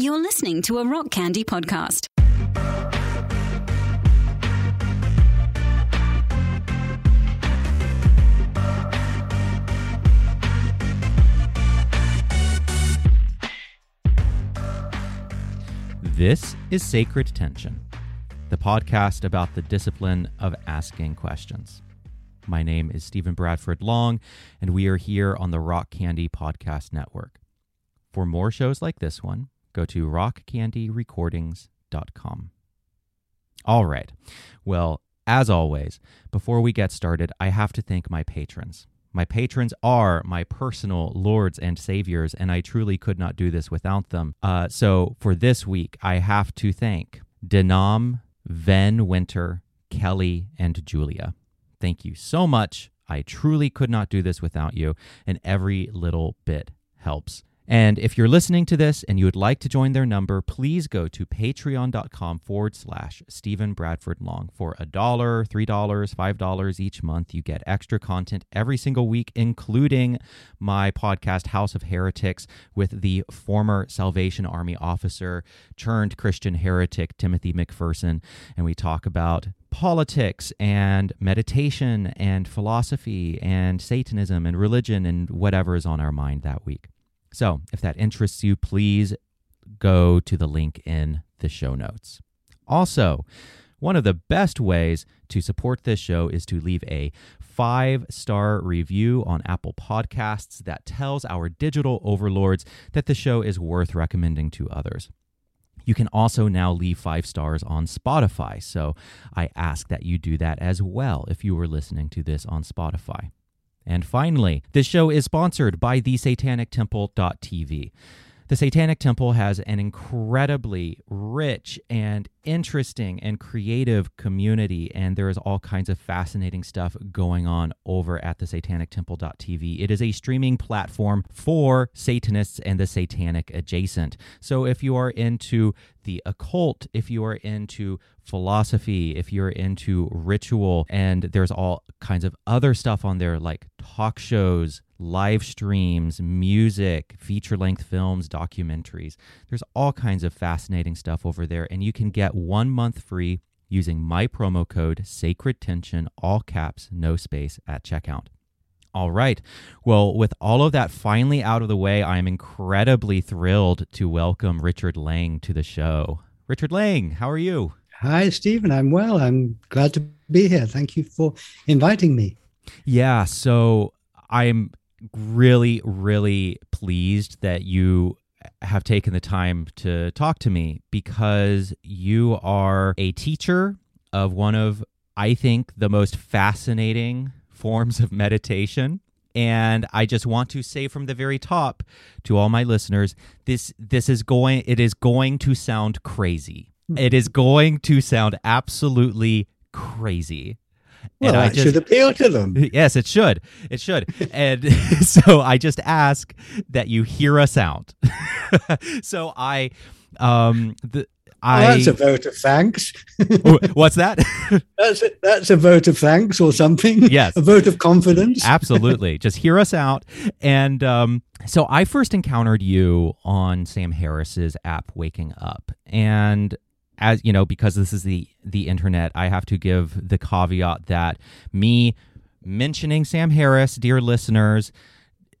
You're listening to a Rock Candy podcast. This is Sacred Tension, the podcast about the discipline of asking questions. My name is Stephen Bradford Long, and we are here on the Rock Candy Podcast Network. For more shows like this one, go to rockcandyrecordings.com. All right. Well, as always, before we get started, I have to thank my patrons. My patrons are my personal lords and saviors, and I truly could not do this without them. Uh, so for this week, I have to thank Denam, Ven Winter, Kelly, and Julia. Thank you so much. I truly could not do this without you, and every little bit helps. And if you're listening to this and you would like to join their number, please go to patreon.com forward slash Stephen Bradford Long. For a dollar, $3, $5 each month, you get extra content every single week, including my podcast, House of Heretics, with the former Salvation Army officer turned Christian heretic, Timothy McPherson. And we talk about politics and meditation and philosophy and Satanism and religion and whatever is on our mind that week. So, if that interests you, please go to the link in the show notes. Also, one of the best ways to support this show is to leave a five star review on Apple Podcasts that tells our digital overlords that the show is worth recommending to others. You can also now leave five stars on Spotify. So I ask that you do that as well if you were listening to this on Spotify. And finally, this show is sponsored by thesatanictemple.tv. The Satanic Temple has an incredibly rich and interesting and creative community, and there is all kinds of fascinating stuff going on over at the satanictemple.tv. It is a streaming platform for Satanists and the Satanic adjacent. So if you are into the occult, if you are into philosophy, if you're into ritual, and there's all kinds of other stuff on there like talk shows, live streams, music, feature length films, documentaries. There's all kinds of fascinating stuff over there, and you can get one month free using my promo code Sacred Tension, all caps, no space at checkout. All right. Well, with all of that finally out of the way, I'm incredibly thrilled to welcome Richard Lang to the show. Richard Lang, how are you? Hi, Stephen. I'm well. I'm glad to be here. Thank you for inviting me. Yeah. So I'm really, really pleased that you have taken the time to talk to me because you are a teacher of one of, I think, the most fascinating forms of meditation. And I just want to say from the very top to all my listeners, this this is going it is going to sound crazy. Hmm. It is going to sound absolutely crazy. Well, and I just, should appeal to them. Yes, it should. It should. and so I just ask that you hear us out. so I, um, the, I, well, that's a vote of thanks. what's that? that's a, that's a vote of thanks or something. Yes, a vote of confidence. Absolutely. Just hear us out. And um, so I first encountered you on Sam Harris's app, Waking Up, and as you know, because this is the the internet, I have to give the caveat that me mentioning Sam Harris, dear listeners,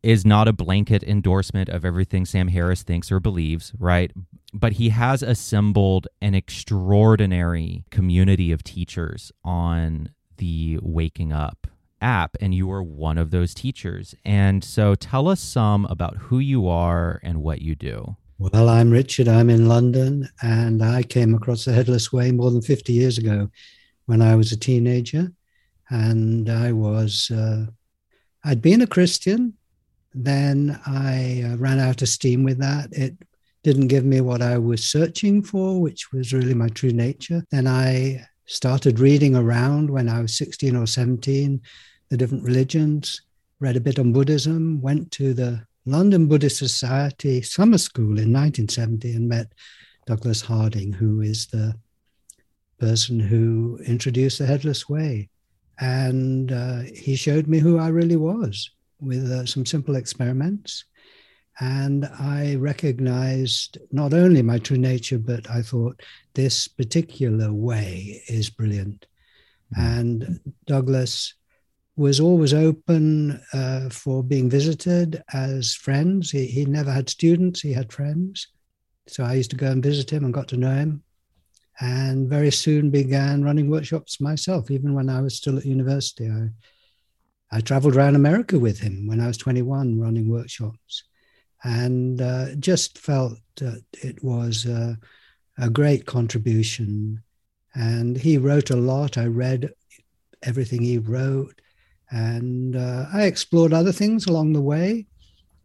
is not a blanket endorsement of everything Sam Harris thinks or believes, right? But he has assembled an extraordinary community of teachers on the Waking Up app, and you are one of those teachers. And so tell us some about who you are and what you do. Well, I'm Richard. I'm in London, and I came across the Headless Way more than 50 years ago when I was a teenager. And I was, uh, I'd been a Christian. Then I uh, ran out of steam with that. It didn't give me what I was searching for, which was really my true nature. Then I started reading around when I was 16 or 17, the different religions, read a bit on Buddhism, went to the London Buddhist Society summer school in 1970 and met Douglas Harding, who is the person who introduced the Headless Way. And uh, he showed me who I really was with uh, some simple experiments. And I recognized not only my true nature, but I thought this particular way is brilliant. Mm-hmm. And Douglas was always open uh, for being visited as friends. He, he never had students, he had friends. So I used to go and visit him and got to know him. And very soon began running workshops myself, even when I was still at university. I, I traveled around America with him when I was 21, running workshops and uh, just felt that it was a, a great contribution. And he wrote a lot. I read everything he wrote, and uh, I explored other things along the way.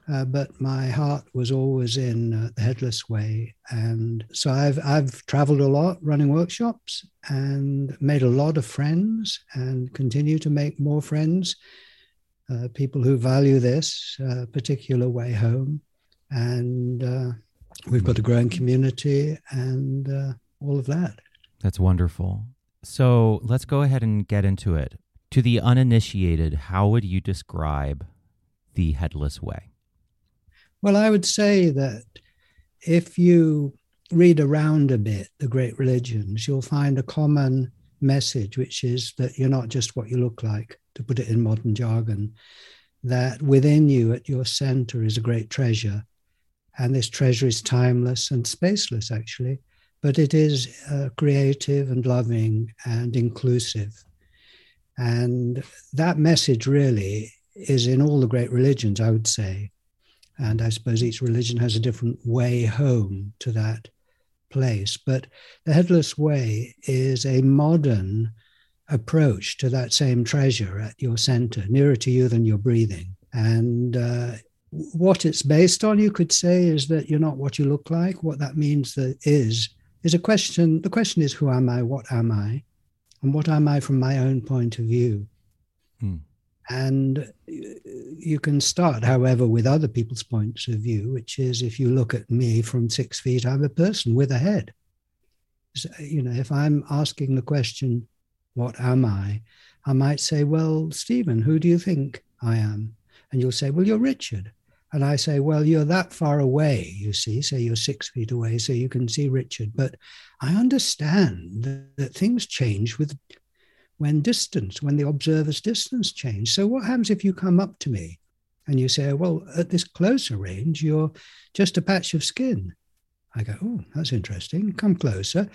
Uh, but my heart was always in uh, the Headless Way, and so I've I've traveled a lot, running workshops, and made a lot of friends, and continue to make more friends uh, people who value this uh, particular way home. And uh, we've got a growing community and all of that. That's wonderful. So let's go ahead and get into it. To the uninitiated, how would you describe the headless way? Well, I would say that if you read around a bit the great religions, you'll find a common message, which is that you're not just what you look like to put it in modern jargon, that within you at your center is a great treasure. And this treasure is timeless and spaceless, actually, but it is uh, creative and loving and inclusive. And that message really is in all the great religions, I would say. And I suppose each religion has a different way home to that place. But the Headless Way is a modern approach to that same treasure at your center, nearer to you than you're breathing. And uh, what it's based on, you could say, is that your not what you look like. What that means that is is a question. The question is, who am I? What am I? And what am I from my own point of view? Hmm. And you can start, however, with other people's points of view, which is if you look at me from six feet, I'm a person with a head. So, you know, if I'm asking the question, what am I? I might say, Well, Stephen, who do you think I am? And you'll say, Well, you're Richard. And I say, Well, you're that far away, you see. Say you're six feet away, so you can see Richard. But I understand that, that things change with when distance, when the observer's distance change. So what happens if you come up to me and you say, Well, at this closer range, you're just a patch of skin? I go, Oh, that's interesting. Come closer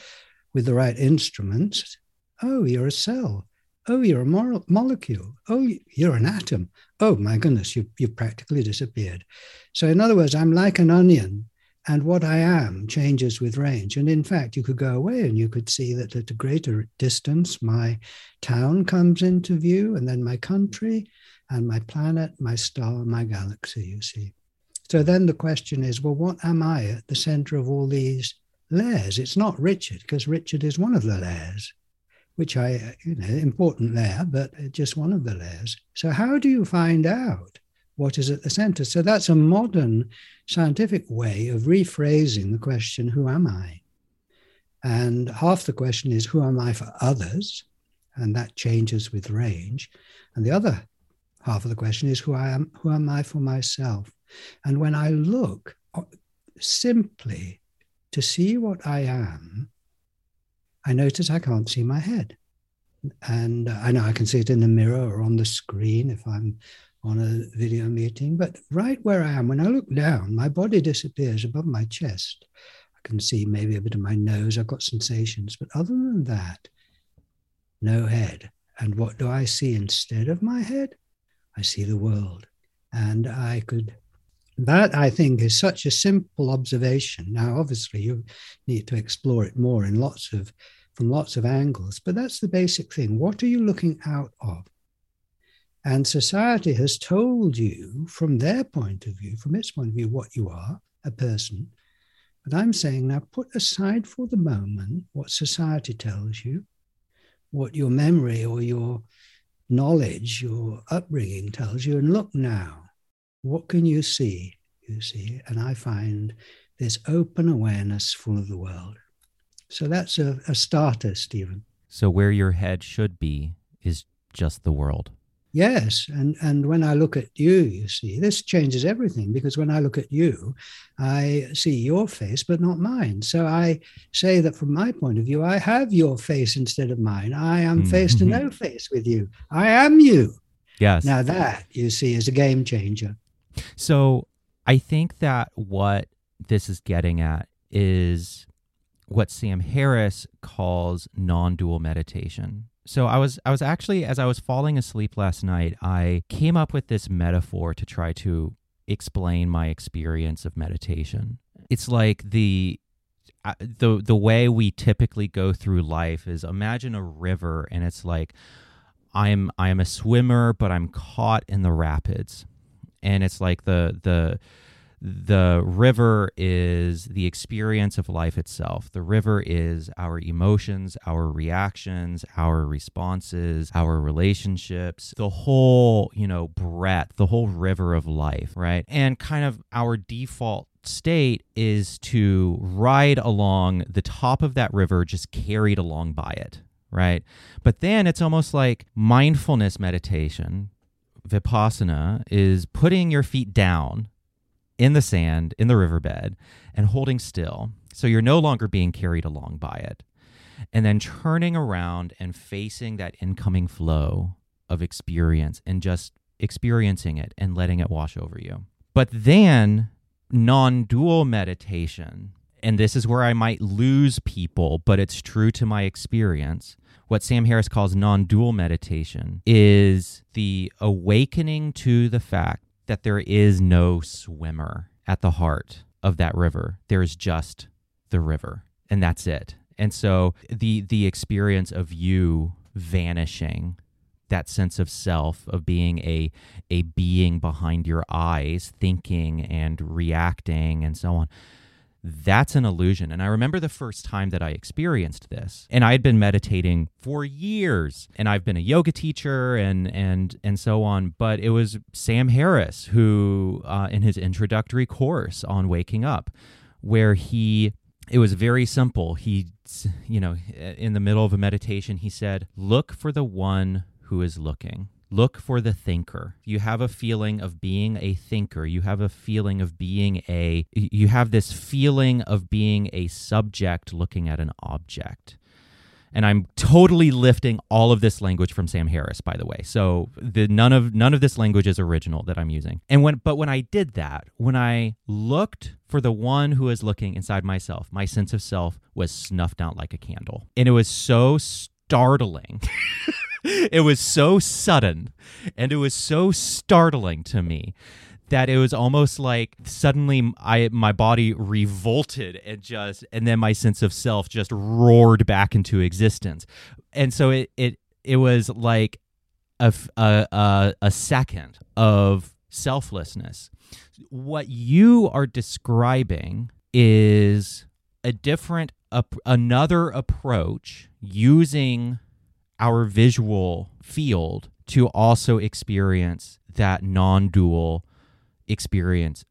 with the right instruments Oh, you're a cell. Oh, you're a mo- molecule. Oh, you're an atom. Oh, my goodness, you, you've practically disappeared. So, in other words, I'm like an onion, and what I am changes with range. And in fact, you could go away and you could see that at a greater distance, my town comes into view, and then my country, and my planet, my star, my galaxy, you see. So then the question is well, what am I at the center of all these layers? It's not Richard, because Richard is one of the layers which I, you know, important layer, but just one of the layers. So, how do you find out what is at the center? So, that's a modern scientific way of rephrasing the question, Who am I? And half the question is, Who am I for others? And that changes with range. And the other half of the question is, Who I am, who am I for myself? And when I look simply to see what I am, I notice I can't see my head. And uh, I know I can see it in the mirror or on the screen if I'm on a video meeting, but right where I am, when I look down, my body disappears above my chest. I can see maybe a bit of my nose, I've got sensations, but other than that, no head. And what do I see instead of my head? I see the world. And I could that, I think, is such a simple observation. Now, obviously, you need to explore it more in lots of from lots of angles, but that's the basic thing. What are you looking out of? And society has told you, from their point of view, from its point of view, what you are, a person. But I'm saying now put aside for the moment what society tells you, what your memory or your knowledge, your upbringing tells you, and look now what can you see? You see, and I find this open awareness full of the world. So that's a, a starter, Stephen. So where your head should be is just the world. Yes, and and when I look at you, you see, this changes everything because when I look at you, I see your face, but not mine. So I say that from my point of view, I have your face instead of mine. I am Mm-hmm. face to no face with you. I am you. Yes. Now that you see is a game changer. So I think that what this is getting at is what Sam Harris calls non-dual meditation. So I was I was actually as I was falling asleep last night, I came up with this metaphor to try to explain my experience of meditation. It's like the uh, the the way we typically go through life is imagine a river and it's like I'm I am a swimmer but I'm caught in the rapids and it's like the the the river is the experience of life itself. The river is our emotions, our reactions, our responses, our relationships, the whole, you know, breadth, the whole river of life, right? And kind of our default state is to ride along the top of that river, just carried along by it, right? But then it's almost like mindfulness meditation, vipassana, is putting your feet down in the sand, in the riverbed, and holding still. So you're no longer being carried along by it. And then turning around and facing that incoming flow of experience and just experiencing it and letting it wash over you. But then non dual meditation, and this is where I might lose people, but it's true to my experience. What Sam Harris calls non dual meditation is the awakening to the fact that there is no swimmer at the heart of that river. There's just the river, and that's it. And so the the experience of you vanishing, that sense of self of being a a being behind your eyes, thinking and reacting and so on. That's an illusion. And I remember the first time that I experienced this. And I had been meditating for years. And I've been a yoga teacher and and and so on. But it was Sam Harris who uh, in his introductory course on waking up, where he it was very simple. He you know, in the middle of a meditation, he said, Look for the one who is looking. Look for the thinker. You have a feeling of being a thinker. You have a feeling of being a, you have this feeling of being a subject looking at an object. And I'm totally lifting all of this language from Sam Harris, by the way. So the none of none of this language is original that I'm using. And when but when I did that, when I looked for the one who is looking inside myself, my sense of self was snuffed out like a candle. And it was so startling. it was so sudden and it was so startling to me that it was almost like suddenly I my body revolted and just and then my sense of self just roared back into existence. And so it it it was like a a a, a second of selflessness. What you are describing is a different another approach using our visual field to also experience that non-dual experience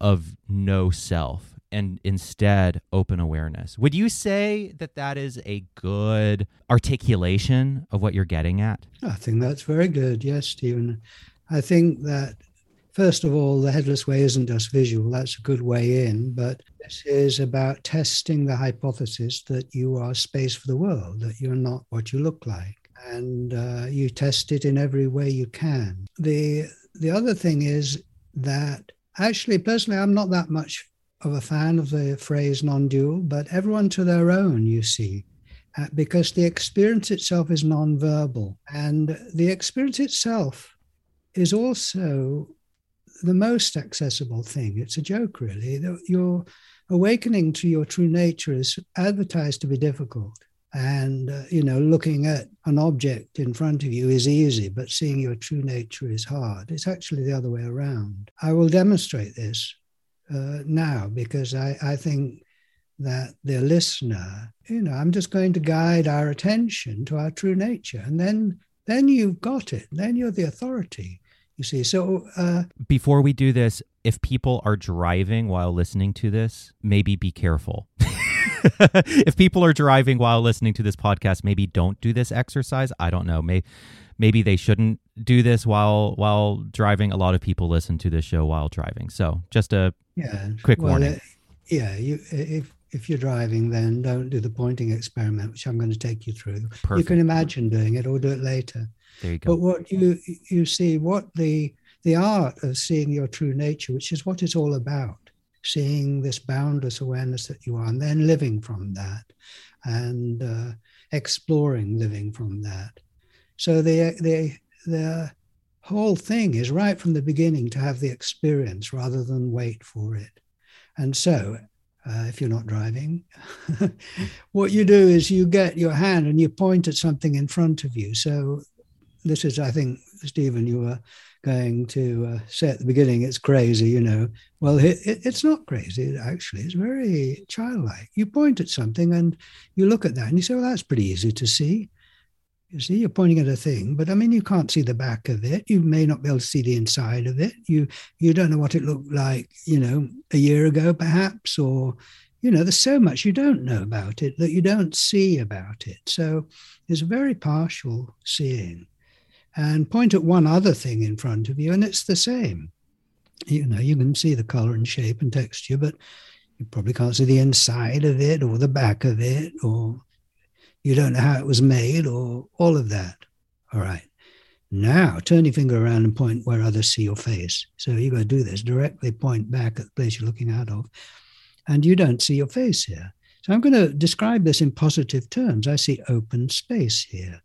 of no self and instead open awareness. Would you say that that is a good articulation of what you're getting at? I think that's very good. Yes, Stephen. I think that first of all, the headless way isn't just visual, that's a good way in, but this is about testing the hypothesis that you are space for the world, that you're not what you look like. And uh, you test it in every way you can. The the other thing is that actually, personally, I'm not that much of a fan of the phrase non-dual, but everyone to their own, you see, uh, because the experience itself is non-verbal, and the experience itself is also the most accessible thing. It's a joke, really. Your awakening to your true nature is advertised to be difficult. And, uh, you know, looking at an object in front of you is easy, but seeing your true nature is hard. It's actually the other way around. I will demonstrate this uh, now because I, I think that the listener, you know, I'm just going to guide our attention to our true nature. And then, then you've got it. Then you're the authority. You see, so uh, before we do this, if people are driving while listening to this, maybe be careful. if people are driving while listening to this podcast, maybe don't do this exercise. I don't know. Maybe maybe they shouldn't do this while while driving. A lot of people listen to this show while driving. So just a yeah, quick well, warning. uh, yeah, you if if you're driving, then don't do the pointing experiment, which I'm going to take you through. You can imagine doing it or do it later. There you go. But what you you see, what the the art of seeing your true nature, which is what it's all about, seeing this boundless awareness that you are, and then living from that, and uh, exploring living from that. So the the the whole thing is right from the beginning to have the experience rather than wait for it. And so, uh, if you're not driving, what you do is you get your hand and you point at something in front of you. So this is, I think, Stephen, you were going to uh, say at the beginning, it's crazy, you know. Well, it, it, it's not crazy, actually. It's very childlike. You point at something and you look at that and you say, well, that's pretty easy to see. You see, you're pointing at a thing, but I mean, you can't see the back of it. You may not be able to see the inside of it. You you don't know what it looked like, you know, a year ago, perhaps, or you know, there's so much you don't know about it that you don't see about it. So there's very partial seeing. And point at one other thing in front of you, and it's the same. You know, you can see the color and shape and texture, but you probably can't see the inside of it or the back of it, or you don't know how it was made, or all of that. All right. Now turn your finger around and point where others see your face. So you got to do this directly point back at the place you're looking out of. And you don't see your face here. So I'm going to describe this in positive terms. I see open space here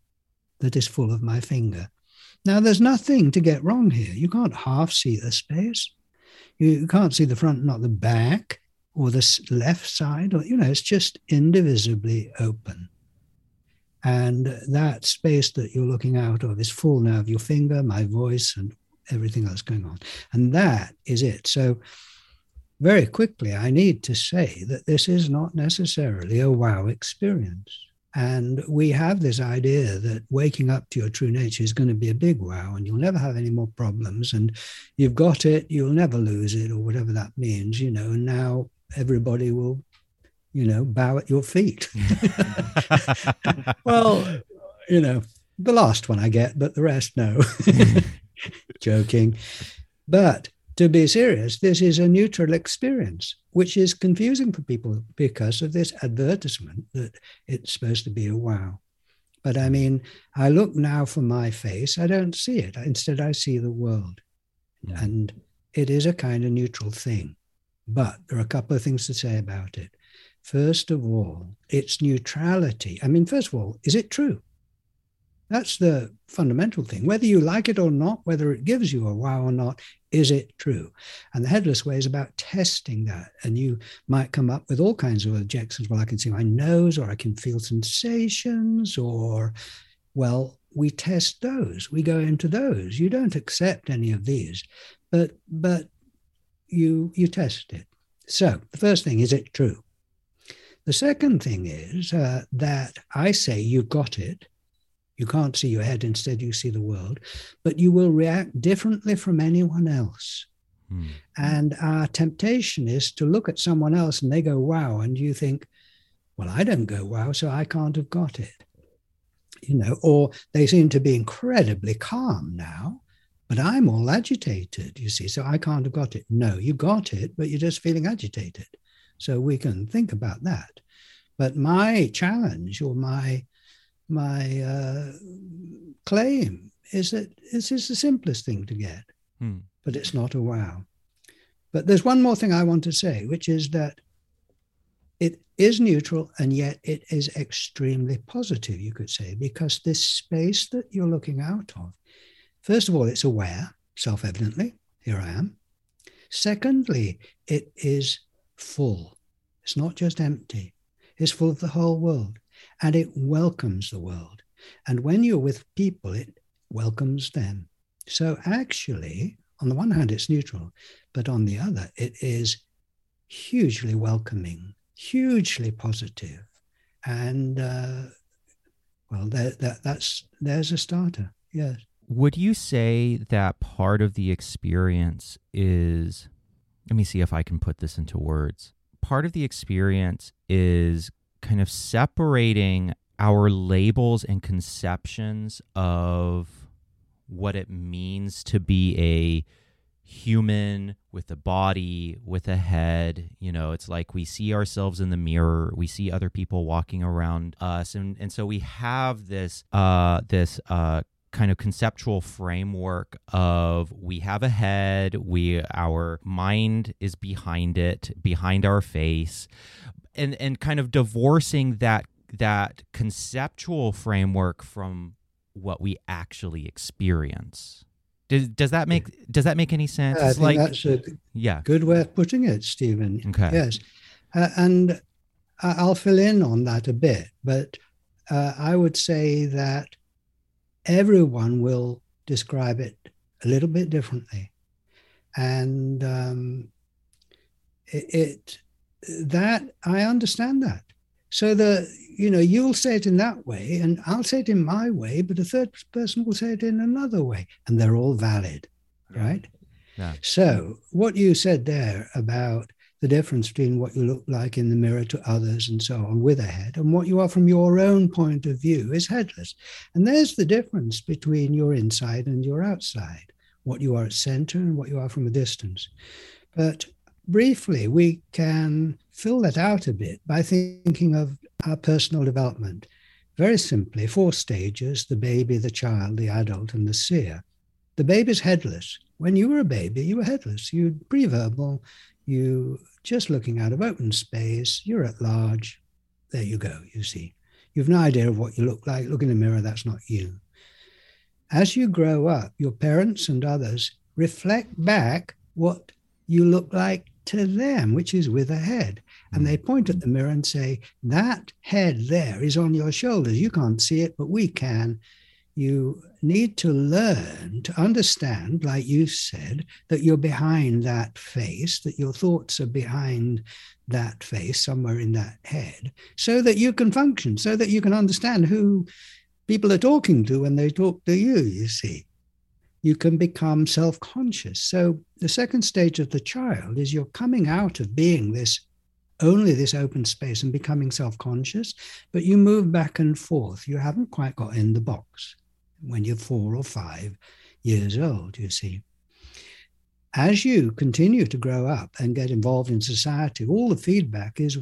that is full of my finger. Now, there's nothing to get wrong here. You can't half see the space. You can't see the front, not the back, or the left side. Or, you know, it's just indivisibly open. And that space that you're looking out of is full now of your finger, my voice, and everything else going on. And that is it. So, very quickly, I need to say that this is not necessarily a wow experience. And we have this idea that waking up to your true nature is going to be a big wow and you'll never have any more problems. And you've got it, you'll never lose it, or whatever that means, you know. And now everybody will, you know, bow at your feet. well, you know, the last one I get, but the rest, no. Joking. But to be serious, this is a neutral experience, which is confusing for people because of this advertisement that it's supposed to be a wow. But I mean, I look now for my face, I don't see it. Instead, I see the world. Yeah. And it is a kind of neutral thing. But there are a couple of things to say about it. First of all, its neutrality. I mean, first of all, is it true? That's the fundamental thing. Whether you like it or not, whether it gives you a wow or not, is it true? And the headless way is about testing that. And you might come up with all kinds of objections. Well, I can see my nose, or I can feel sensations, or, well, we test those. We go into those. You don't accept any of these, but but you you test it. So the first thing is it true? The second thing is uh, that I say you got it. You can't see your head, instead, you see the world, but you will react differently from anyone else. Hmm. And our temptation is to look at someone else and they go, wow. And you think, well, I don't go, wow, so I can't have got it. You know, or they seem to be incredibly calm now, but I'm all agitated, you see, so I can't have got it. No, you got it, but you're just feeling agitated. So we can think about that. But my challenge or my my uh, claim is that this is the simplest thing to get, Hmm. but it's not a wow. But there's one more thing I want to say, which is that it is neutral and yet it is extremely positive, you could say, because this space that you're looking out of, first of all, it's aware, self evidently, here I am. Secondly, it is full. It's not just empty, it's full of the whole world and it welcomes the world. And when you're with people, it welcomes them. So actually, on the one hand, it's neutral, but on the other, it is hugely welcoming, hugely positive, and uh, well, that, that that's there's a starter. Yes. Would you say that part of the experience is, let me see if I can put this into words. Part of the experience is kind of separating our labels and conceptions of what it means to be a human with a body, with a head. You know, it's like we see ourselves in the mirror, we see other people walking around us, and and so we have this uh this uh kind of conceptual framework of we have a head we our mind is behind it behind our face and and kind of divorcing that that conceptual framework from what we actually experience does, does that make does that make any sense? I think like, that's a yeah, good way of putting it, Stephen. Okay. Yes, uh, and I'll fill in on that a bit, but uh, I would say that everyone will describe it a little bit differently, and um, it, it that I understand that. So the you know you'll say it in that way, and I'll say it in my way, but a third person will say it in another way, and they're all valid, right? Yeah. So what you said there about the difference between what you look like in the mirror to others and so on with a head and what you are from your own point of view is headless. And there's the difference between your inside and your outside, what you are at center and what you are from a distance. But briefly, we can fill that out a bit by thinking of our personal development. Very simply, four stages the baby, the child, the adult, and the seer. The baby's headless. When you were a baby, you were headless. You pre-verbal, you just looking out of open space, you're at large. There you go, you see. You've no idea of what you look like. Look in the mirror, that's not you. As you grow up, your parents and others reflect back what you look like to them, which is with a head. And they point at the mirror and say, That head there is on your shoulders. You can't see it, but we can. You need to learn to understand, like you said, that you're behind that face, that your thoughts are behind that face, somewhere in that head, so that you can function, so that you can understand who people are talking to when they talk to you, you see you can become self conscious. So, the second stage of the child is you're coming out of being this only this open space and becoming self conscious, but you move back and forth. You haven't quite got in the box when you're four or five years old, you see. As you continue to grow up and get involved in society, all the feedback is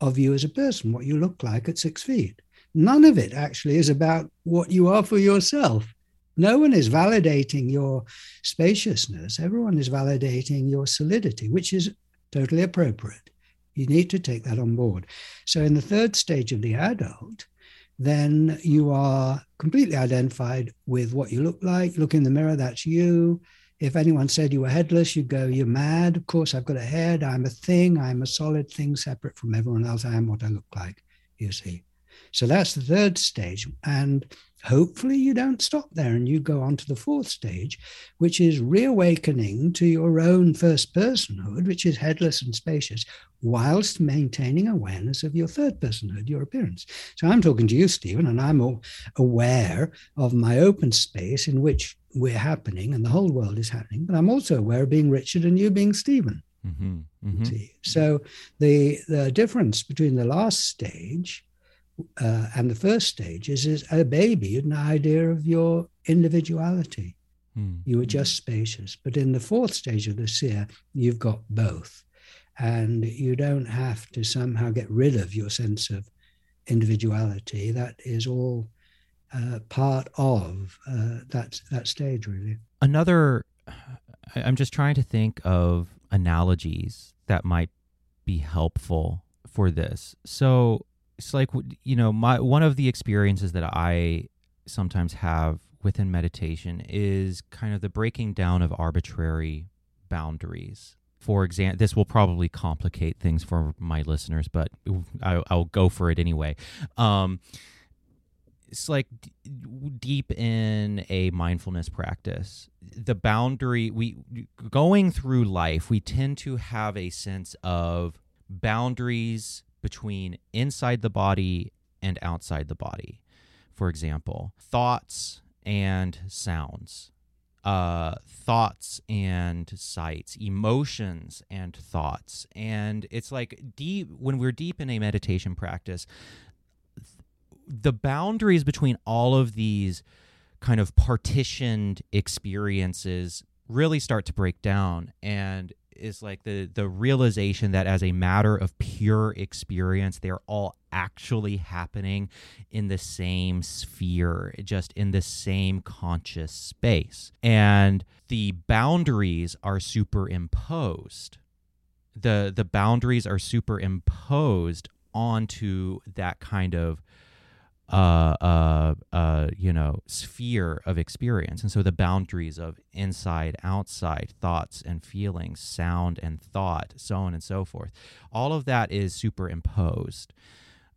of you as a person, what you look like at six feet. None of it actually is about what you are for yourself. No one is validating your spaciousness. Everyone is validating your solidity, which is totally appropriate. You need to take that on board. So, in the third stage of the adult, then you are completely identified with what you look like. Look in the mirror, that's you. If anyone said you were headless, you'd go, You're mad. Of course, I've got a head. I'm a thing. I'm a solid thing separate from everyone else. I am what I look like, you see. So that's the third stage. And hopefully you don't stop there and you go on to the fourth stage, which is reawakening to your own first personhood, which is headless and spacious, whilst maintaining awareness of your third personhood, your appearance. So I'm talking to you, Stephen, and I'm aware of my open space in which we're happening and the whole world is happening, but I'm also aware of being Richard and you being Stephen. Mm-hmm, mm-hmm. So the the difference between the last stage uh, and the first stage is as a baby, you had an idea of your individuality. Mm. You were just spacious. But in the fourth stage of the seer, you've got both. And you don't have to somehow get rid of your sense of individuality. That is all uh, part of uh, that, that stage, really. Another, I'm just trying to think of analogies that might be helpful for this. So, it's like you know my one of the experiences that i sometimes have within meditation is kind of the breaking down of arbitrary boundaries. For example this will probably complicate things for my listeners but I, will go for it anyway. Um, it's like d- deep in a mindfulness practice the boundary we going through life we tend to have a sense of boundaries between inside the body and outside the body. For example, thoughts and sounds, uh, thoughts and sights, emotions and thoughts. And it's like deep, when we're deep in a meditation practice, the boundaries between all of these kind of partitioned experiences really start to break down and is like the the realization that as a matter of pure experience they're all actually happening in the same sphere just in the same conscious space. And the boundaries are superimposed. The the boundaries are superimposed onto that kind of uh, uh, uh, you know, sphere of experience. And so the boundaries of inside, outside, thoughts and feelings, sound and thought, so on and so forth, all of that is superimposed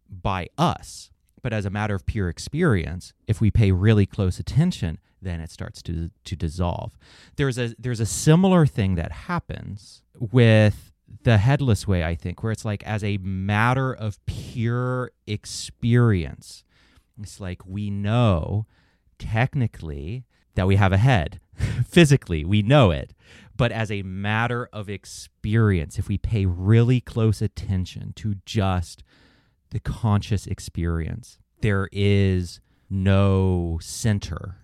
by us. But as a matter of pure experience, if we pay really close attention, then it starts to to dissolve. There's a there's a similar thing that happens with the headless way, I think, where it's like as a matter of pure experience, it's like we know technically that we have a head. Physically, we know it. But as a matter of experience, if we pay really close attention to just the conscious experience, there is no center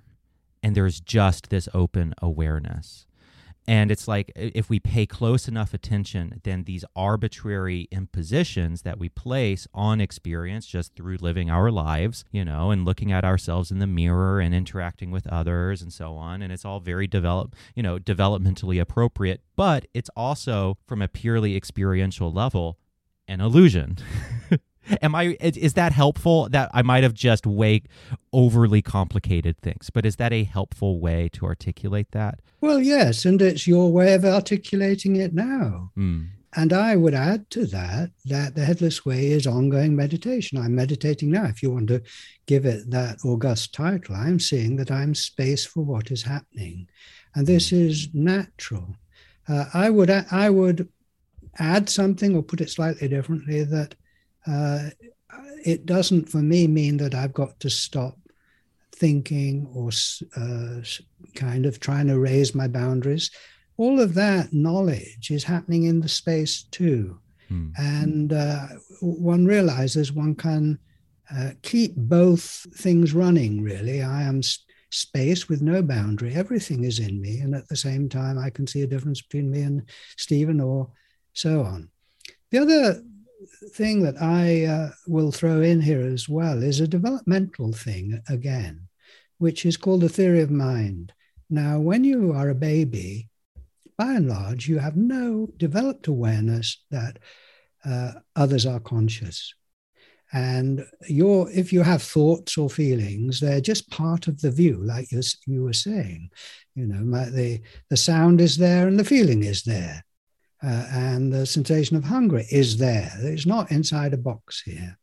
and there's just this open awareness. And it's like if we pay close enough attention, then these arbitrary impositions that we place on experience just through living our lives, you know, and looking at ourselves in the mirror and interacting with others and so on. And it's all very develop, you know, developmentally appropriate, but it's also from a purely experiential level an illusion. Am I is that helpful? That I might have just way overly complicated things, but is that a helpful way to articulate that? Well, yes, and it's your way of articulating it now. Mm. And I would add to that that the headless way is ongoing meditation. I'm meditating now. If you want to give it that august title, I'm seeing that I'm space for what is happening, and this hmm. is natural. Uh, I would I would add something or put it slightly differently that uh, it doesn't for me mean that I've got to stop thinking or uh, kind of trying to raise my boundaries. All of that knowledge is happening in the space too. Hmm. And uh, one realizes one can uh, keep both things running, really. I am space with no boundary. Everything is in me. And at the same time, I can see a difference between me and Stephen or so on. The other thing that I uh, will throw in here as well is a developmental thing again, which is called the theory of mind. Now, when you are a baby, by and large, you have no developed awareness that uh, others are conscious. And your, if you have thoughts or feelings, they're just part of the view, like you, you were saying. You know, the, the sound is there and the feeling is there uh, and the sensation of hunger is there. It's not inside a box here.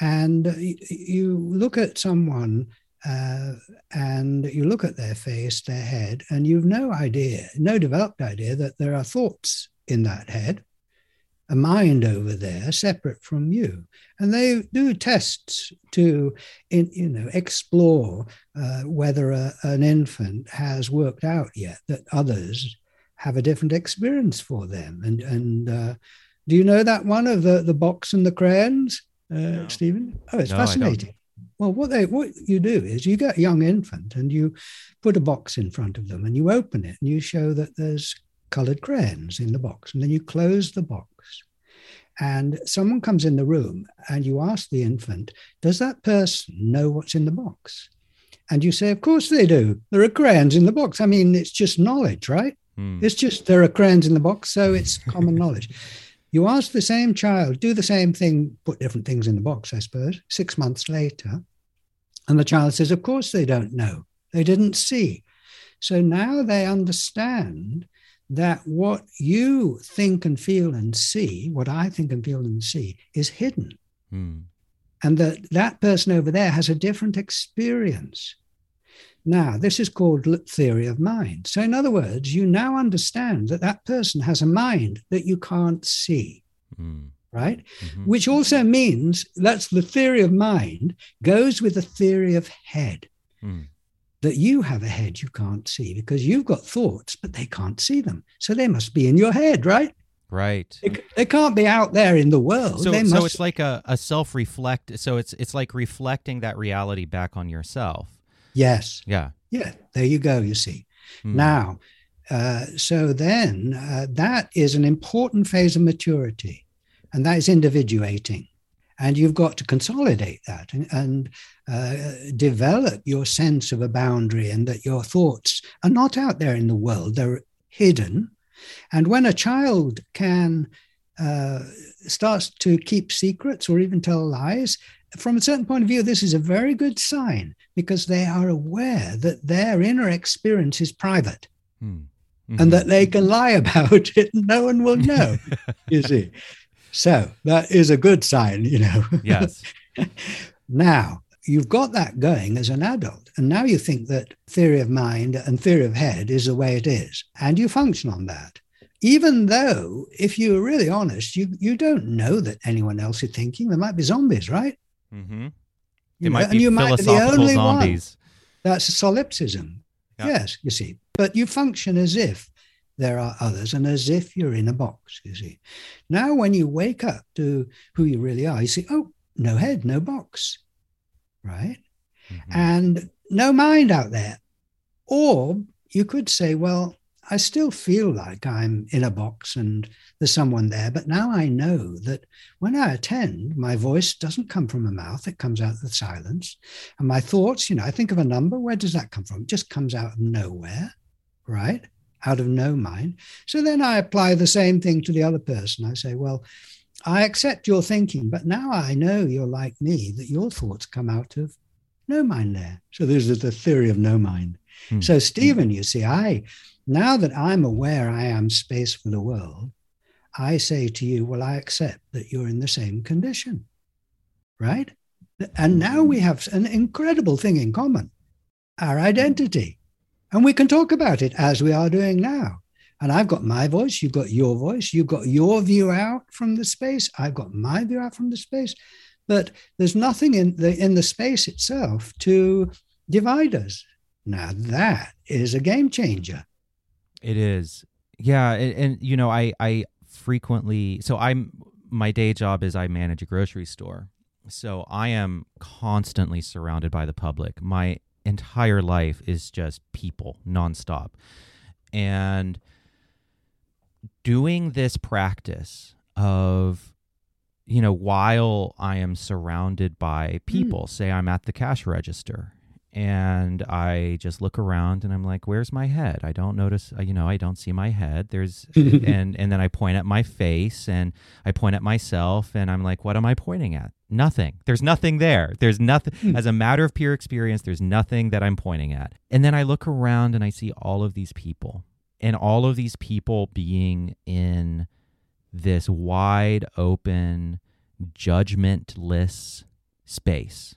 And you look at someone uh, and you look at their face, their head, and you've no idea, no developed idea that there are thoughts in that head, a mind over there separate from you. And they do tests to, in, you know, explore uh, whether a, an infant has worked out yet that others have a different experience for them. And and uh, do you know that one of the the box and the crayons, uh, no. Stephen? Oh, it's no, fascinating. Well, what they what you do is you get a young infant and you put a box in front of them and you open it and you show that there's colored crayons in the box and then you close the box and someone comes in the room and you ask the infant, does that person know what's in the box? And you say, of course they do. There are crayons in the box. I mean, it's just knowledge, right? Mm. It's just there are crayons in the box, so it's common knowledge. You ask the same child, do the same thing, put different things in the box, I suppose, six months later. And the child says, Of course they don't know. They didn't see. So now they understand that what you think and feel and see, what I think and feel and see, is hidden. Mm. And that that person over there has a different experience. Now, this is called theory of mind. So, in other words, you now understand that that person has a mind that you can't see, mm. right? Mm-hmm. Which also means that's the theory of mind goes with the theory of head. Mm. That you have a head you can't see because you've got thoughts, but they can't see them. So they must be in your head, right? Right. They, they can't be out there in the world. So, must... so it's like a, a self reflect. So it's it's like reflecting that reality back on yourself Yes. Yeah. Yeah. There you go. You see. Mm. Now, uh, so then uh, that is an important phase of maturity, and that is individuating. And you've got to consolidate that and, and uh, develop your sense of a boundary and that your thoughts are not out there in the world, they're hidden. And when a child can uh, starts to keep secrets or even tell lies, from a certain point of view, this is a very good sign because they are aware that their inner experience is private. Mm. And that they can lie about it, and no one will know. you see, so that is a good sign, you know. yes. Now, you've got that going as an adult. And now you think that theory of mind and theory of head is the way it is. And you function on that. Even though, if you're really honest, you, you don't know that anyone else is thinking. There might be zombies, right? Mm-hmm. Know, might and be you might philosophical only one. zombies. That's a solipsism. Yeah. Yes, you see. But you function as if there are others and as if you're in a box, you see. Now, when you wake up to who you really are, you see, oh, no head, no box, right? Mhm. and no mind out there. Or you could say, well, I still feel like I'm in a box and there's someone there, but now I know that when I attend, my voice doesn't come from a mouth, it comes out of the silence. And my thoughts, you know, I think of a number, where does that come from? It just comes out of nowhere, right? Out of no mind. So then I apply the same thing to the other person. I say, well, I accept your thinking, but now I know you're like me, that your thoughts come out of no mind there. So this is the theory of no mind. Hmm. So Stephen, you see, I now that I'm aware I am space for the world, I say to you, well, I accept that you're in the same condition. Right? And now we have an incredible thing in common, our identity. And we can talk about it as we are doing now. And I've got my voice, you've got your voice, you've got your view out from the space, I've got my view out from the space. But there's nothing in the in the space itself to divide us. Now that is a game changer. It is. Yeah, and, and you know, I I frequently so I'm my day job is I manage a grocery store. So I am constantly surrounded by the public. My entire life is just people nonstop. And doing this practice of you know while I am surrounded by hmm. people, say I'm at the cash register and I just look around and I'm like, "Where's my head? I don't notice. uh, You know, I don't see my head. There's and and then I point at my face and I point at myself and I'm like, "What am I pointing at? Nothing. There's nothing there. There's nothing. As a matter of pure experience, there's nothing that I'm pointing at. And then I look around and I see all of these people and all of these people being in this wide open, judgmentless space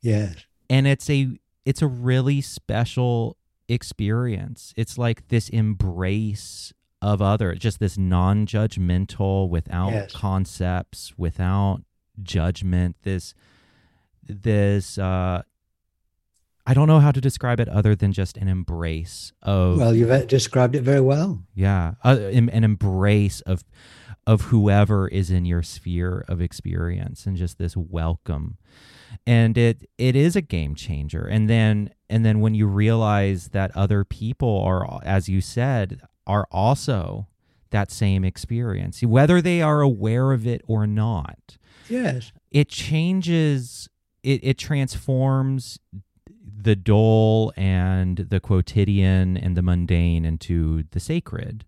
Yes. and it's a it's a really special experience it's like this embrace of other just this non-judgmental without Yes. concepts without judgment this this uh i don't know how to describe it other than just an embrace of Well, you've uh, described it very well. yeah uh, an, an embrace of of whoever is in your sphere of experience and just this welcome and it it is a game changer and then and then when you realize that other people are as you said are also that same experience whether they are aware of it or not Yes. it changes it, it transforms the dull and the quotidian and the mundane into the sacred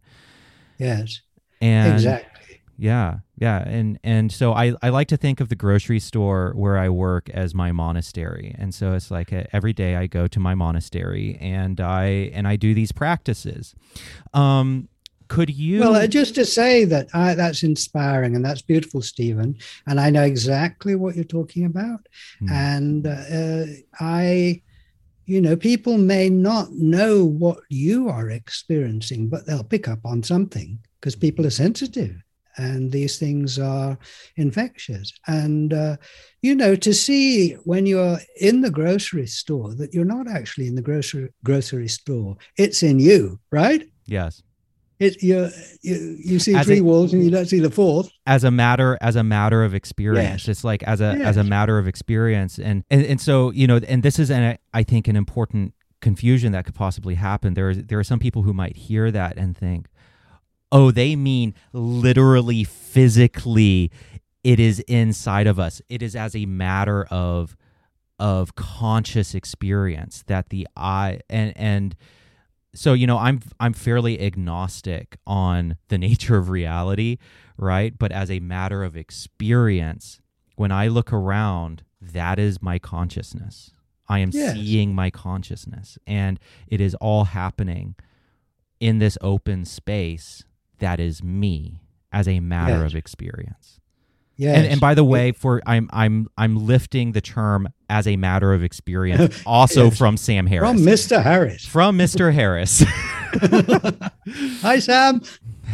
Yes. and exactly. Yeah yeah and and so i i like to think of the grocery store where i work as my monastery and so it's like uh every day i go to my monastery and i and i do these practices um could you Well, uh, just to say that I, that's inspiring and that's beautiful, Stephen. And I know exactly what you're talking about. Hmm. And uh, I, you know, people may not know what you are experiencing, but they'll pick up on something because people are sensitive and these things are infectious. And, uh, you know, to see when you're in the grocery store that you're not actually in the grocery, grocery store, it's in you, right? yes it you you, you see As three a- walls and you don't see the fourth. as a matter as a matter of experience Yes. it's like as a as a matter of experience and, and and so you know and this is an i think an important confusion that could possibly happen there is there are some people who might hear that and think oh they mean literally physically it is inside of us. It is as a matter of of conscious experience that the i and and so you know i'm i'm fairly agnostic on the nature of reality right? But as a matter of experience when i look around that is my consciousness. I am Yes. seeing my consciousness and it is all happening in this open space that is me as a matter Yes. of experience Yeah. and, and by the way, for I'm I'm I'm lifting the term as a matter of experience, also Yes. from Sam Harris, from Mr. Harris. from Mr. Harris. Hi, Sam.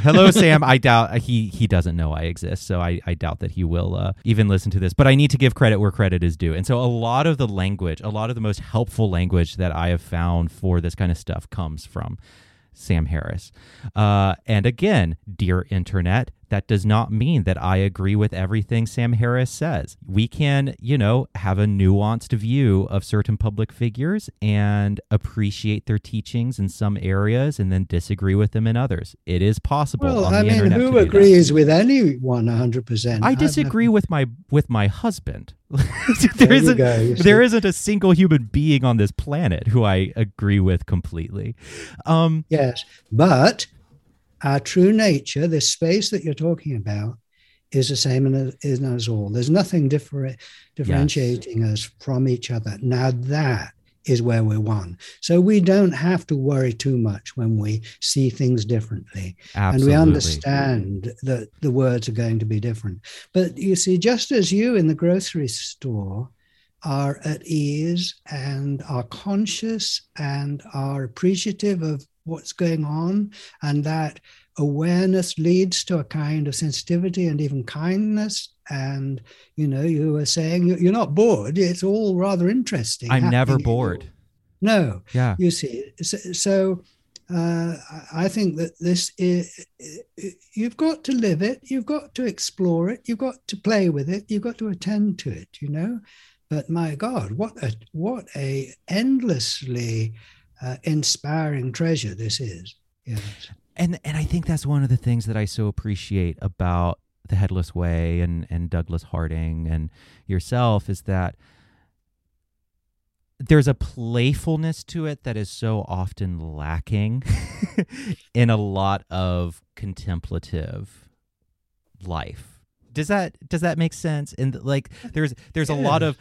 Hello, Sam. I doubt he he doesn't know I exist, so I, I doubt that he will uh, even listen to this. But I need to give credit where credit is due, and so a lot of the language, a lot of the most helpful language that I have found for this kind of stuff comes from Sam Harris. Uh, and again, dear internet, that does not mean that I agree with everything Sam Harris says. We can, you know, have a nuanced view of certain public figures and appreciate their teachings in some areas and then disagree with them in others. It is possible. Well, on I the mean, who agrees with anyone 100%? I I've disagree with my with my husband. There isn't there see. isn't a single human being on this planet who I agree with completely. Um, Yes, but our true nature, this space that you're talking about, is the same in, in us all. There's nothing different, differentiating us from each other. Now that is where we're one. So we don't have to worry too much when we see things differently. absolutely. And we understand that the words are going to be different. But you see, just as you in the grocery store are at ease and are conscious and are appreciative of what's going on, and that awareness leads to a kind of sensitivity and even kindness. And you know, you were saying you- you're not bored; it's all rather interesting. I'm never bored. No, Yeah. you see so, so uh, i think that this is you've got to live it you've got to explore it you've got to play with it you've got to attend to it you know but my god what a what a endlessly uh, inspiring treasure this is yes and and I think that's one of the things that I so appreciate about the Headless Way and and Douglas Harding and yourself is that there's a playfulness to it that is so often lacking in a lot of contemplative life. Does that does that make sense? And like there's there's a lot of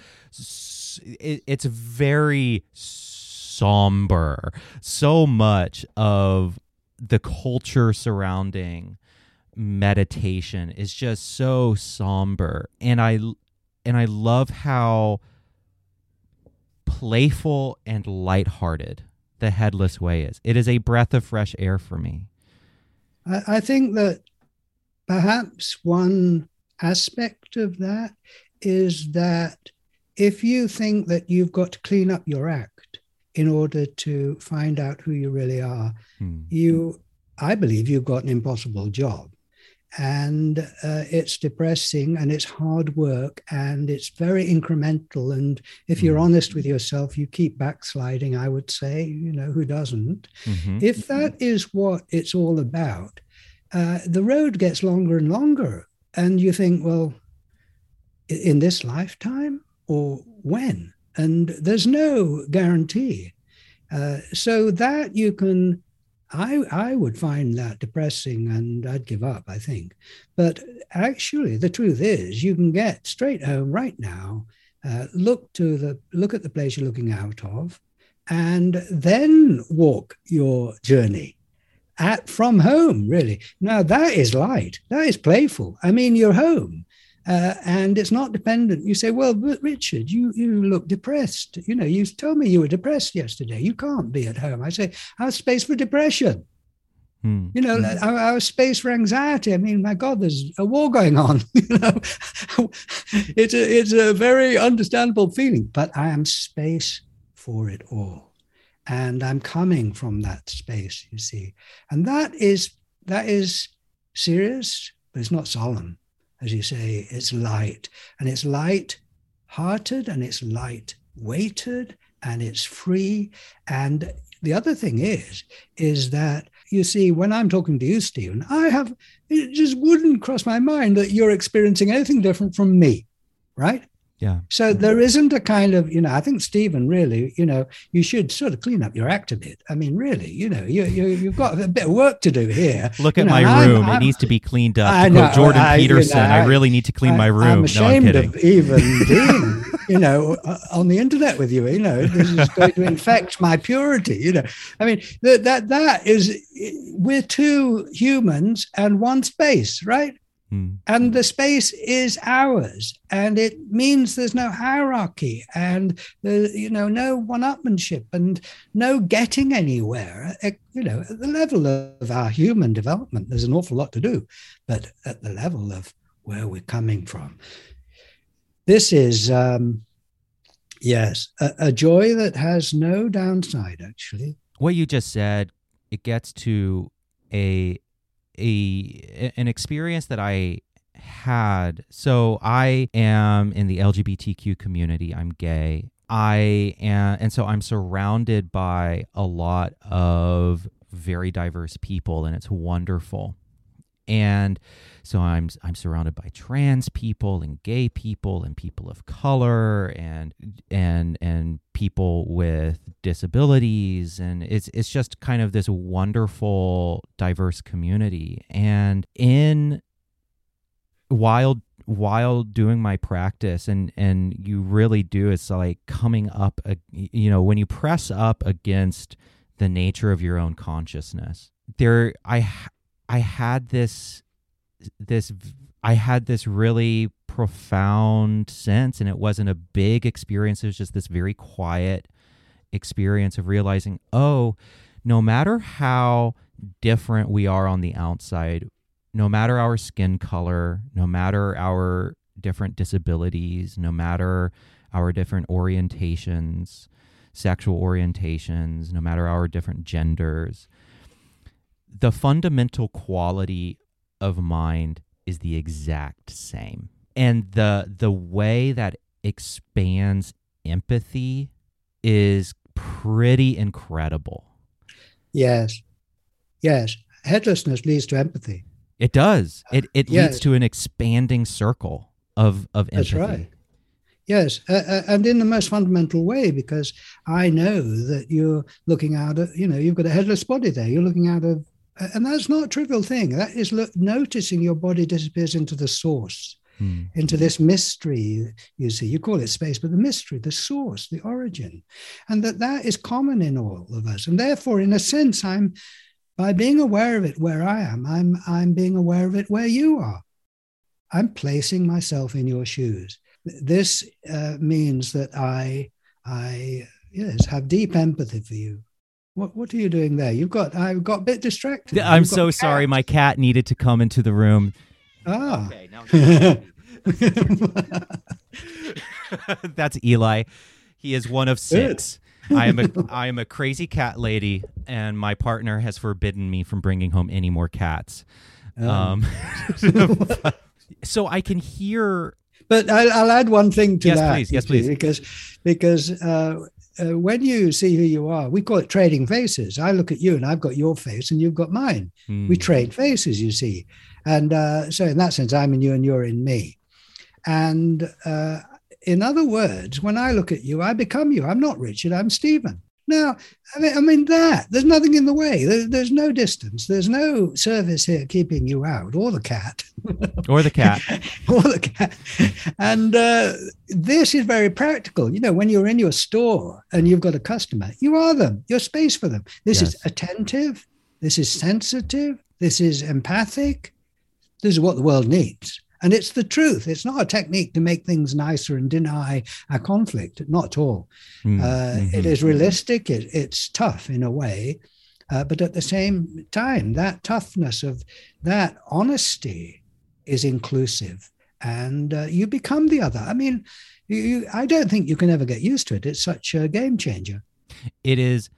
it's very somber. So much of the culture surrounding meditation is just so somber and i and i love how playful and lighthearted the headless way is it is a breath of fresh air for me I, I think that perhaps one aspect of that is that if you think that you've got to clean up your act in order to find out who you really are, Hmm. you, I believe, you've got an impossible job. And uh, it's depressing and it's hard work and it's very incremental. And if you're Mm. honest with yourself, you keep backsliding, I would say, you know, who doesn't? Mhm. if that is what it's all about, uh, the road gets longer and longer. And you think, well, in this lifetime or when? And there's no guarantee. Uh, so that you can, I, I would find that depressing and I'd give up, I think. But actually, the truth is, you can get straight home right now, uh, look to the look at the place you're looking out of, and then walk your journey at from home really. Now that is light. That is playful. I mean you're home uh, and it's not dependent. You say well but richard you you look depressed. You know you told me you were depressed yesterday. You can't be at home. I say how's space for depression. Hmm. you know our, our space for anxiety. I mean my god there's a war going on. You know it's a it's a very understandable feeling but i am space for it all. And i'm coming from that space you see. And that is that is serious, but it's not solemn. As you say, it's light. And it's light hearted and it's light weighted and it's free. And the other thing is, is that you see, when I'm talking to you, Stephen, I have, it just wouldn't cross my mind that you're experiencing anything different from me, right? Yeah. So there isn't a kind of, you know, I think Stephen really, you know, you should sort of clean up your act a bit. I mean, really, you know, you, you you've got a bit of work to do here. Look at know, my I'm- room; I'm- it needs to be cleaned up. I know, Jordan I- you Peterson, know, I, I- really need to clean my room. I'm no, I'm ashamed kidding. of even being, you know, uh, on the internet with you. You know, this is going to infect my purity. You know, I mean, that that that is, we're two humans and one space, right? Hmm. And the space is ours, and it means there's no hierarchy, and the, you know, no one-upmanship, and no getting anywhere. Uh, You know, at the level of our human development, there's an awful lot to do, but at the level of where we're coming from, this is um, yes, a, a joy that has no downside. Actually, what you just said it gets to a a an experience that I had. So I am in the LGBTQ community. I'm gay. I am, and so I'm surrounded by a lot of very diverse people, and it's wonderful. And so I'm I'm surrounded by trans people and gay people and people of color and and and people with disabilities. And it's it's just kind of this wonderful diverse community. And in while while doing my practice and and you really do it's like coming up you know when you press up against the nature of your own consciousness there i I had this this I had this really profound sense and it wasn't a big experience it was just this very quiet experience of realizing oh no matter how different we are on the outside no matter our skin color no matter our different disabilities no matter our different orientations sexual orientations no matter our different genders the fundamental quality of mind is the exact same and the the way that expands empathy is pretty incredible yes, yes, headlessness leads to empathy. it does it it Yeah. leads to an expanding circle of of empathy That's right. Yes, uh, uh, and in the most fundamental way, because I know that you're looking out at, you know, you've got a headless body there. You're looking out of, and that's not a trivial thing. That is look, noticing your body disappears into the source, Hmm. into this mystery. You see, you call it space, but the mystery, the source, the origin, and that that is common in all of us. And therefore, in a sense, I'm by being aware of it where I am, I'm I'm being aware of it where you are. I'm placing myself in your shoes. This uh, means that I, I yes, have deep empathy for you. What what are you doing there? You've got I got a bit distracted. i'm You've so sorry my cat needed to come into the room ah. now That's Eli. He is one of six. I am a I am a crazy cat lady, and my partner has forbidden me from bringing home any more cats. Oh. Um, so I can hear. But I, I'll add one thing to Yes, that. please. Yes, you see, please. Because because uh, uh, when you see who you are, we call it trading faces. I look at you and I've got your face and you've got mine. Hmm, We trade faces, you see. And uh, so in that sense, I'm in you and you're in me. And uh, in other words, when I look at you, I become you. I'm not Richard. I'm Stephen. Now, I mean, I mean that there's nothing in the way. There, there's no distance. There's no service here keeping you out, or the cat. or the cat. or the cat. And uh, this is very practical. You know, when you're in your store and you've got a customer, you are them. You're space for them. This is attentive. This is sensitive. This is empathic. This is what the world needs. And it's the truth. It's not a technique to make things nicer and deny a conflict. Not at all. Hmm, Uh, It mhm. is realistic. It, it's tough in a way, uh, but at the same time, that toughness of that honesty is inclusive, and uh, you become the other. I mean, you, you, I don't think you can ever get used to it. It's such a game changer. It is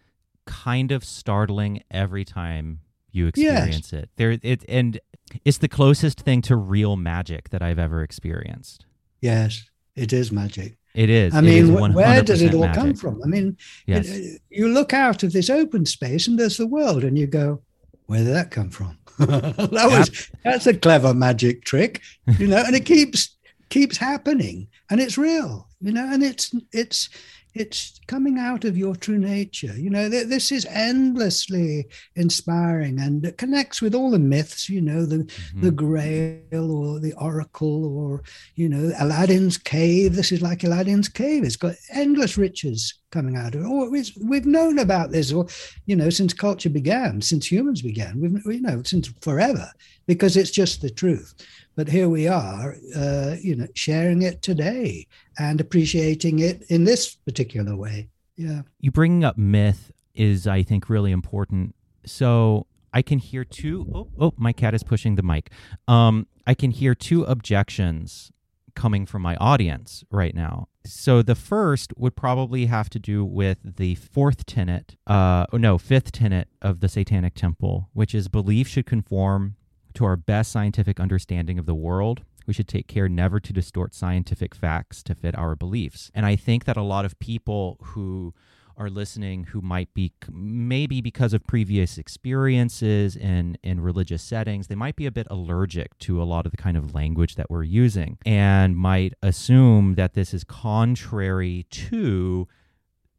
kind of startling every time you experience yes. it. There it and it's the closest thing to real magic that I've ever experienced. Yes, it is magic. It is. I mean, where does it all magic. come from? I mean, yes. it, you look out of this open space and there's the world, and you go, where did that come from? that was that's a clever magic trick, you know, and it keeps keeps happening, and it's real, you know, and it's it's it's coming out of your true nature. You know, this is endlessly inspiring and it connects with all the myths, you know, the, mm-hmm. the grail or the oracle or, you know, Aladdin's cave. This is like Aladdin's cave. It's got endless riches coming out of it. Or we've known about this, or, you know, since culture began, since humans began, we've, you know, since forever, because it's just the truth. But here we are, uh, you know, sharing it today and appreciating it in this particular way. Yeah. You bringing up myth is, I think, really important. So I can hear two. Oh, oh my cat is pushing the mic. Um, I can hear two objections coming from my audience right now. So the first would probably have to do with the fourth tenet, uh, oh no, fifth tenet of the Satanic Temple, which is belief should conform to our best scientific understanding of the world. We should take care never to distort scientific facts to fit our beliefs. And I think that a lot of people who are listening who might be maybe because of previous experiences in in religious settings they might be a bit allergic to a lot of the kind of language that we're using and might assume that this is contrary to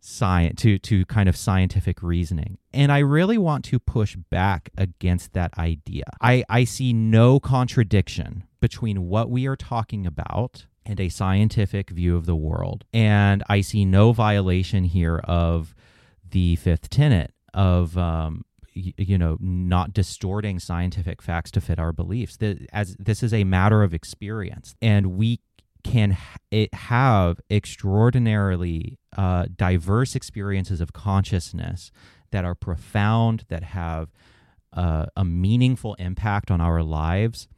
science to to kind of scientific reasoning. And i really want to push back against that idea. I i see no contradiction between what we are talking about and a scientific view of the world. And i see no violation here of the fifth tenet of um, you know not distorting scientific facts to fit our beliefs. As this is a matter of experience. And we can it have extraordinarily uh, diverse experiences of consciousness that are profound, that have uh, a meaningful impact on our lives,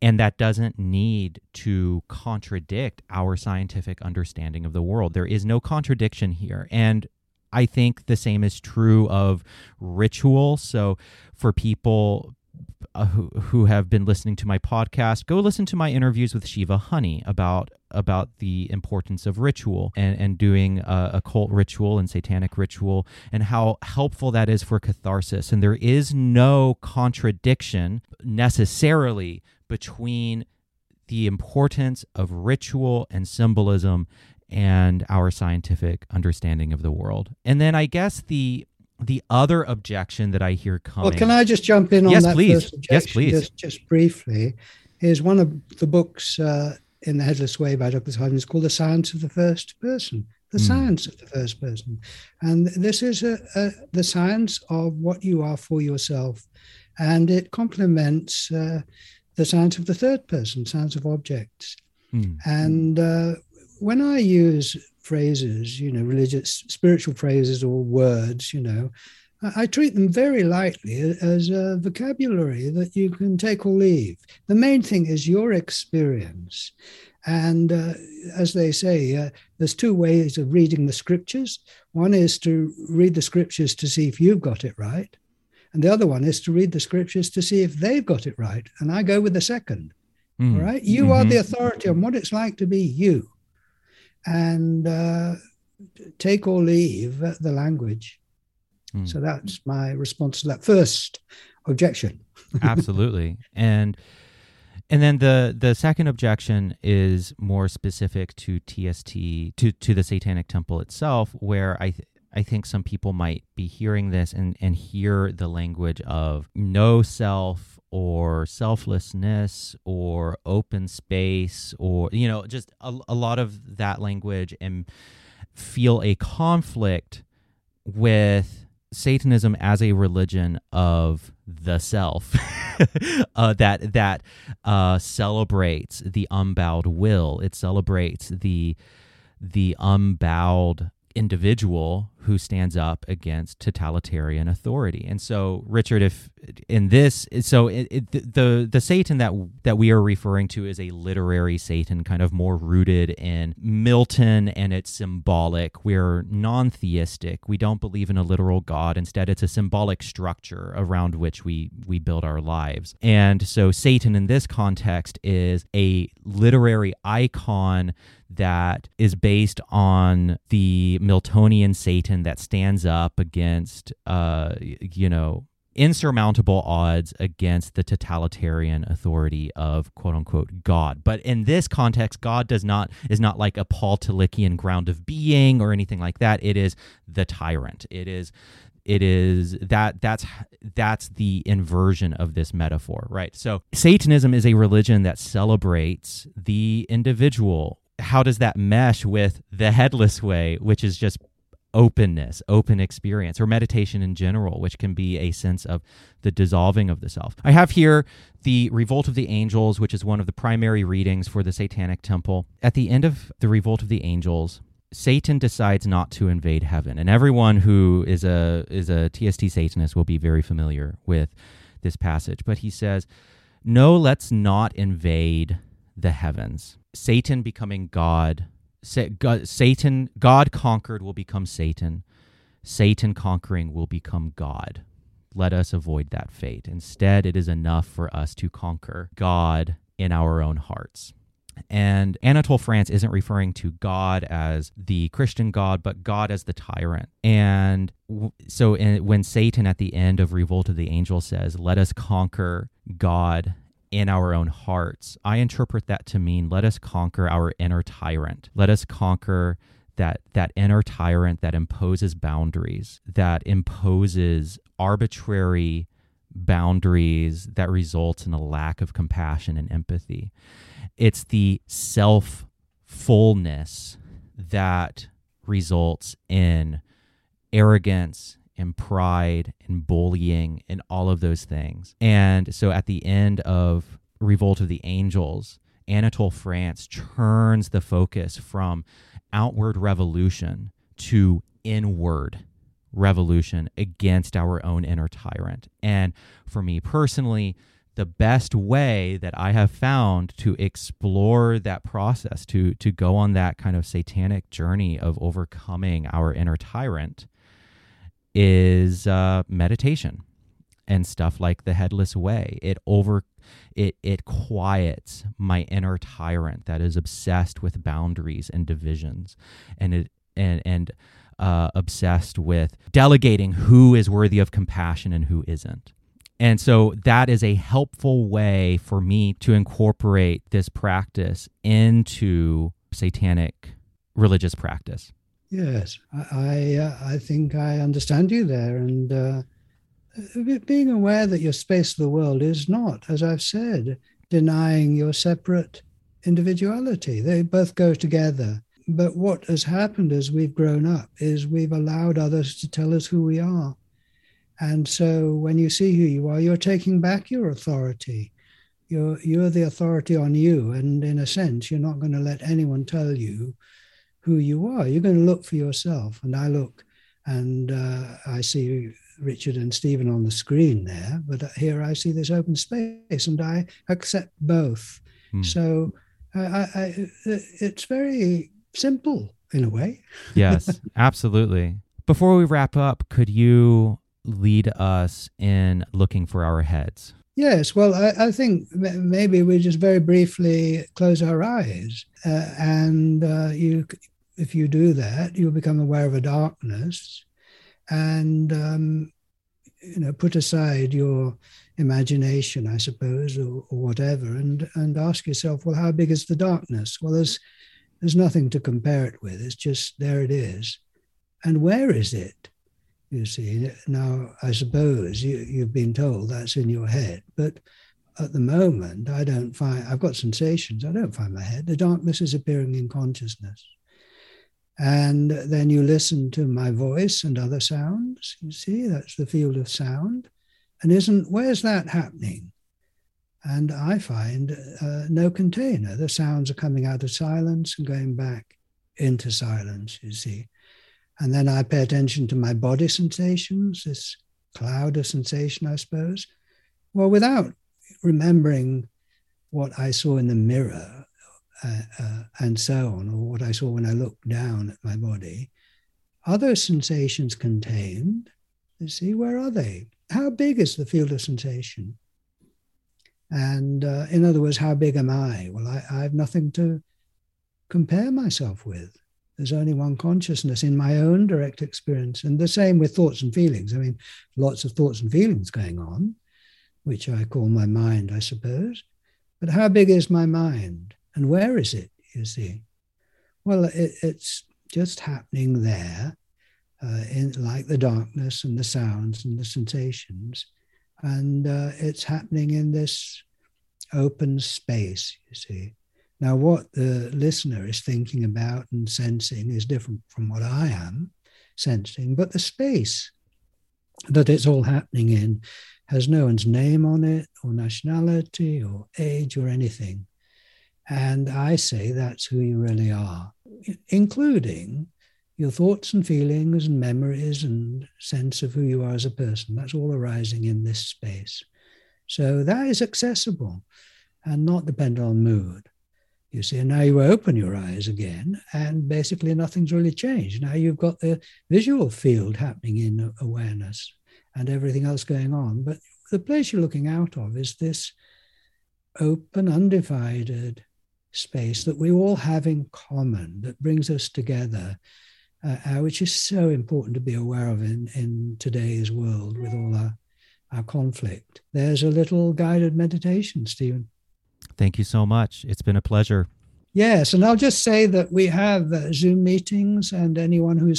and that doesn't need to contradict our scientific understanding of the world. There is no contradiction here. And I think the same is true of ritual. So, for people uh, who, who have been listening to my podcast, go listen to my interviews with Shiva Honey about about the importance of ritual and, and doing a occult ritual and satanic ritual and how helpful that is for catharsis. And there is no contradiction necessarily between the importance of ritual and symbolism and our scientific understanding of the world. And then I guess the the other objection that I hear coming. Well, can I just jump in on yes, that please. first objection? Yes, please. Just, just briefly, is one of the books uh, in the Headless Way by Douglas is called The Science of the First Person. The mm. science of the first person, and this is a, a, the science of what you are for yourself, and it complements uh, the science of the third person, science of objects. Mm. And uh, when I use phrases, you know, religious, spiritual phrases or words, you know, I, I treat them very lightly as a vocabulary that you can take or leave. The main thing is your experience. And uh, as they say, uh, there's two ways of reading the scriptures. One is to read the scriptures to see if you've got it right. And the other one is to read the scriptures to see if they've got it right. And I go with the second. Mm. All right. You mm-hmm. are the authority on what it's like to be you and uh, take or leave the language. Mm. So that's my response to that first objection. Absolutely. And and then the the second objection is more specific to TST to to the Satanic Temple itself, where I th- I think some people might be hearing this and and hear the language of no self or selflessness or open space or you know just a, a lot of that language and feel a conflict with satanism as a religion of the self uh, that that uh, celebrates the unbowed will. It celebrates the the unbowed individual who stands up against totalitarian authority. And so, Richard, if in this, so it, it, the the Satan that that we are referring to is a literary Satan, kind of more rooted in Milton and it's symbolic. We're non-theistic. We don't believe in a literal God. Instead, it's a symbolic structure around which we we build our lives. And so, Satan in this context is a literary icon that is based on the Miltonian Satan that stands up against, uh, you know, insurmountable odds against the totalitarian authority of quote unquote God. But in this context, God does not is not like a Paul Tillichian ground of being or anything like that. It is the tyrant. It is it is that that's that's the inversion of this metaphor right so satanism is a religion that celebrates the individual how does that mesh with the headless way, which is just openness, open experience, or meditation in general, which can be a sense of the dissolving of the self. I have here the Revolt of the Angels, which is one of the primary readings for the Satanic Temple. At the end of the Revolt of the Angels, Satan decides not to invade heaven, and everyone who is a is a TST Satanist will be very familiar with this passage. But he says, "No, let's not invade the heavens." Satan becoming God, Satan, God conquered will become Satan. Satan conquering will become God. Let us avoid that fate. Instead, it is enough for us to conquer God in our own hearts. And Anatole France isn't referring to God as the Christian God, but God as the tyrant. And so in, when Satan at the end of Revolt of the Angels says, Let us conquer God in our own hearts. I interpret that to mean let us conquer our inner tyrant. Let us conquer that that inner tyrant that imposes boundaries, that imposes arbitrary boundaries that results in a lack of compassion and empathy. It's the self fullness that results in arrogance and pride and bullying and all of those things. And so at the end of Revolt of the Angels, Anatole France turns the focus from outward revolution to inward revolution against our own inner tyrant. And for me personally, the best way that I have found to explore that process, to to go on that kind of satanic journey of overcoming our inner tyrant, is uh, meditation and stuff like the headless way. It over it it quiets my inner tyrant that is obsessed with boundaries and divisions, and it and and uh, obsessed with delegating who is worthy of compassion and who isn't. And so that is a helpful way for me to incorporate this practice into satanic religious practice. Yes, I I, uh, I think I understand you there, and uh, being aware that your space of the world is not, as I've said, denying your separate individuality. They both go together. But what has happened as we've grown up is we've allowed others to tell us who we are. And so when you see who you are, you're taking back your authority. You're, you're the authority on you. And in a sense, you're not going to let anyone tell you who you are. You're going to look for yourself. And I look and uh, I see Richard and Stephen on the screen there, but here I see this open space and I accept both. Mm. So I, I, it's very simple in a way. yes, absolutely. Before we wrap up, could you lead us in looking for our heads? Yes, well, I, I, think maybe we just very briefly close our eyes, uh, and uh, you, if you do that, you'll become aware of a darkness, and um, you know, put aside your imagination, I suppose, or, or whatever, and and ask yourself, well, how big is the darkness? Well, there's there's nothing to compare it with. It's just there it is, and where is it? You see, now I suppose you, you've been told that's in your head, but at the moment, I don't find, I've got sensations, I don't find my head. The darkness is appearing in consciousness. And then you listen to my voice and other sounds. You see, that's the field of sound. And isn't, where's that happening? And I find uh, no container. The sounds are coming out of silence and going back into silence, you see. And then I pay attention to my body sensations, this cloud of sensation, I suppose. Well, without remembering what I saw in the mirror uh, uh, and so on, or what I saw when I looked down at my body, are those sensations contained? You see, where are they? How big is the field of sensation? And uh, in other words, how big am I? Well, I, I have nothing to compare myself with. There's only one consciousness in my own direct experience. And the same with thoughts and feelings. I mean, lots of thoughts and feelings going on, which I call my mind, I suppose. But how big is my mind? And where is it, you see? Well, it, it's just happening there, uh, in, like the darkness and the sounds and the sensations. And uh, it's happening in this open space, you see. Now, what the listener is thinking about and sensing is different from what I am sensing, but the space that it's all happening in has no one's name on it, or nationality, or age, or anything. And I say that's who you really are, including your thoughts and feelings and memories and sense of who you are as a person. That's all arising in this space. So that is accessible and not dependent on mood. You see, and now you open your eyes again, and basically nothing's really changed. Now you've got the visual field happening in awareness and everything else going on. But the place you're looking out of is this open, undivided space that we all have in common that brings us together, uh, uh, which is so important to be aware of in, in today's world with all our, our conflict. There's a little guided meditation, Stephen. Thank you so much. It's been a pleasure. Yes, and I'll just say that we have uh, Zoom meetings, and anyone who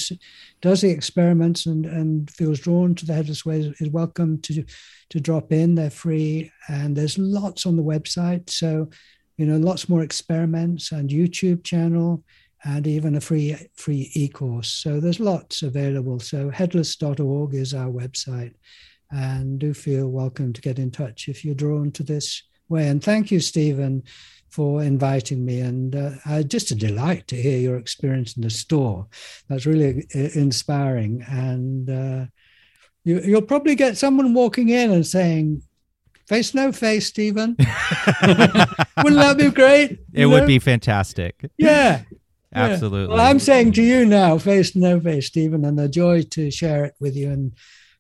does the experiments and, and feels drawn to the Headless Way is, is welcome to to drop in. They're free, and there's lots on the website. So, you know, lots more experiments and YouTube channel, and even a free free e-course. So there's lots available. So headless.org is our website, and do feel welcome to get in touch if you're drawn to this way. And thank you, Stephen, for inviting me. And uh, uh, just a delight to hear your experience in the store. That's really uh, inspiring. And uh, you, you'll probably get someone walking in and saying, Face no face, Stephen. Wouldn't that be great? It you would know? be fantastic. Yeah. Absolutely. Well, I'm saying to you now, face no face, Stephen, and a joy to share it with you and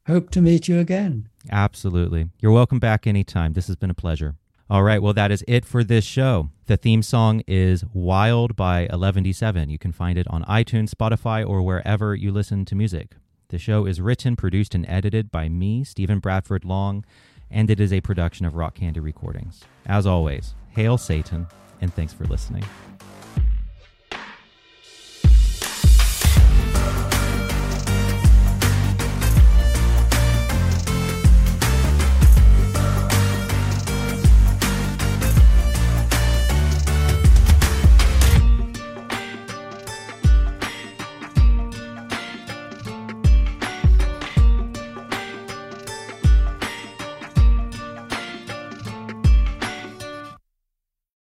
hope to meet you again. Absolutely. You're welcome back anytime. This has been a pleasure. All right, well, that is it for this show. The theme song is Wild by 11D7. You can find it on iTunes, Spotify, or wherever you listen to music. The show is written, produced, and edited by me, Stephen Bradford Long, and it is a production of Rock Candy Recordings. As always, hail Satan, and thanks for listening.